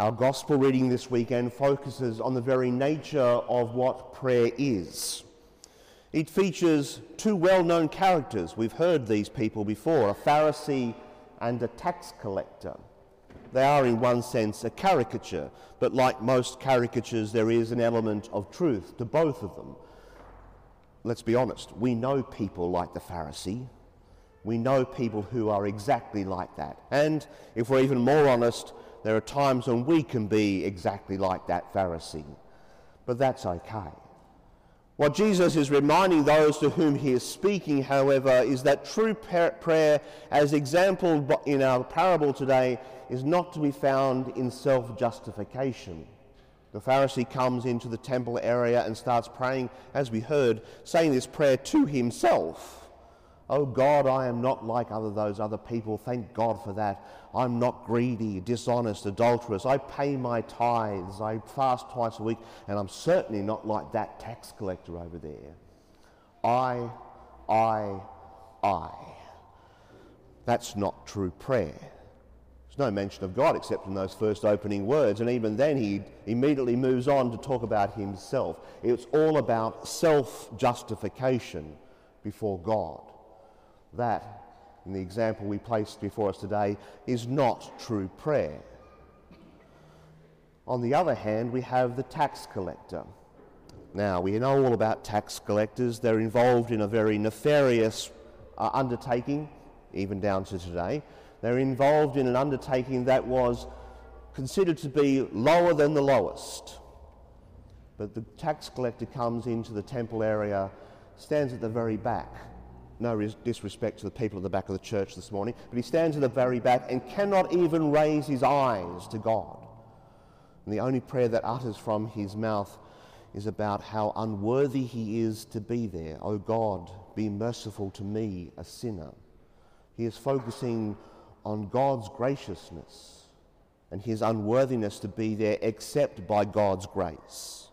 Our gospel reading this weekend focuses on the very nature of what prayer is. It features two well known characters. We've heard these people before a Pharisee and a tax collector. They are, in one sense, a caricature, but like most caricatures, there is an element of truth to both of them. Let's be honest, we know people like the Pharisee. We know people who are exactly like that. And if we're even more honest, there are times when we can be exactly like that Pharisee, but that's okay. What Jesus is reminding those to whom he is speaking, however, is that true prayer, as exampled in our parable today, is not to be found in self justification. The Pharisee comes into the temple area and starts praying, as we heard, saying this prayer to himself. Oh God, I am not like other those other people. Thank God for that. I'm not greedy, dishonest, adulterous. I pay my tithes. I fast twice a week, and I'm certainly not like that tax collector over there. I, I, I. That's not true prayer. There's no mention of God except in those first opening words, and even then he immediately moves on to talk about himself. It's all about self justification before God. That, in the example we placed before us today, is not true prayer. On the other hand, we have the tax collector. Now, we know all about tax collectors. They're involved in a very nefarious uh, undertaking, even down to today. They're involved in an undertaking that was considered to be lower than the lowest. But the tax collector comes into the temple area, stands at the very back, no disrespect to the people at the back of the church this morning, but he stands at the very back and cannot even raise his eyes to God. And the only prayer that utters from his mouth is about how unworthy he is to be there. Oh God, be merciful to me, a sinner. He is focusing on God's graciousness and his unworthiness to be there except by God's grace.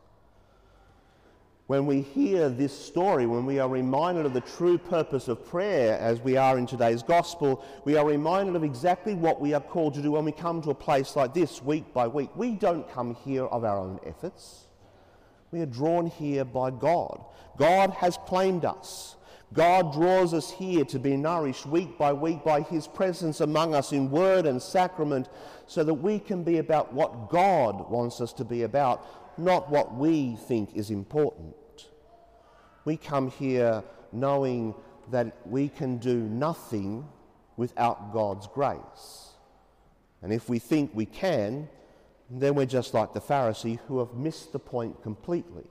When we hear this story, when we are reminded of the true purpose of prayer, as we are in today's gospel, we are reminded of exactly what we are called to do when we come to a place like this, week by week. We don't come here of our own efforts. We are drawn here by God. God has claimed us. God draws us here to be nourished week by week by His presence among us in word and sacrament so that we can be about what God wants us to be about, not what we think is important. We come here knowing that we can do nothing without God's grace. And if we think we can, then we're just like the Pharisee who have missed the point completely.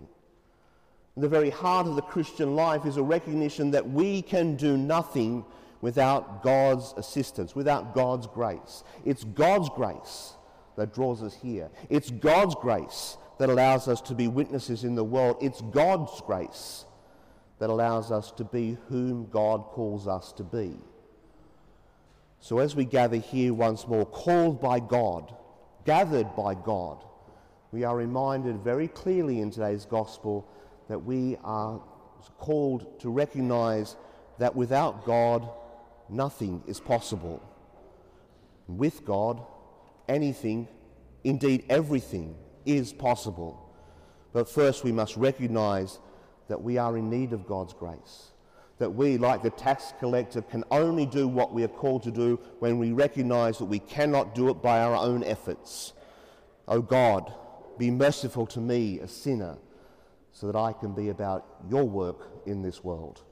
The very heart of the Christian life is a recognition that we can do nothing without God's assistance, without God's grace. It's God's grace that draws us here. It's God's grace that allows us to be witnesses in the world. It's God's grace that allows us to be whom God calls us to be. So, as we gather here once more, called by God, gathered by God, we are reminded very clearly in today's gospel that we are called to recognize that without God, nothing is possible. With God, anything, indeed everything, is possible. But first, we must recognize that we are in need of God's grace. That we, like the tax collector, can only do what we are called to do when we recognize that we cannot do it by our own efforts. Oh God, be merciful to me, a sinner, so that I can be about your work in this world.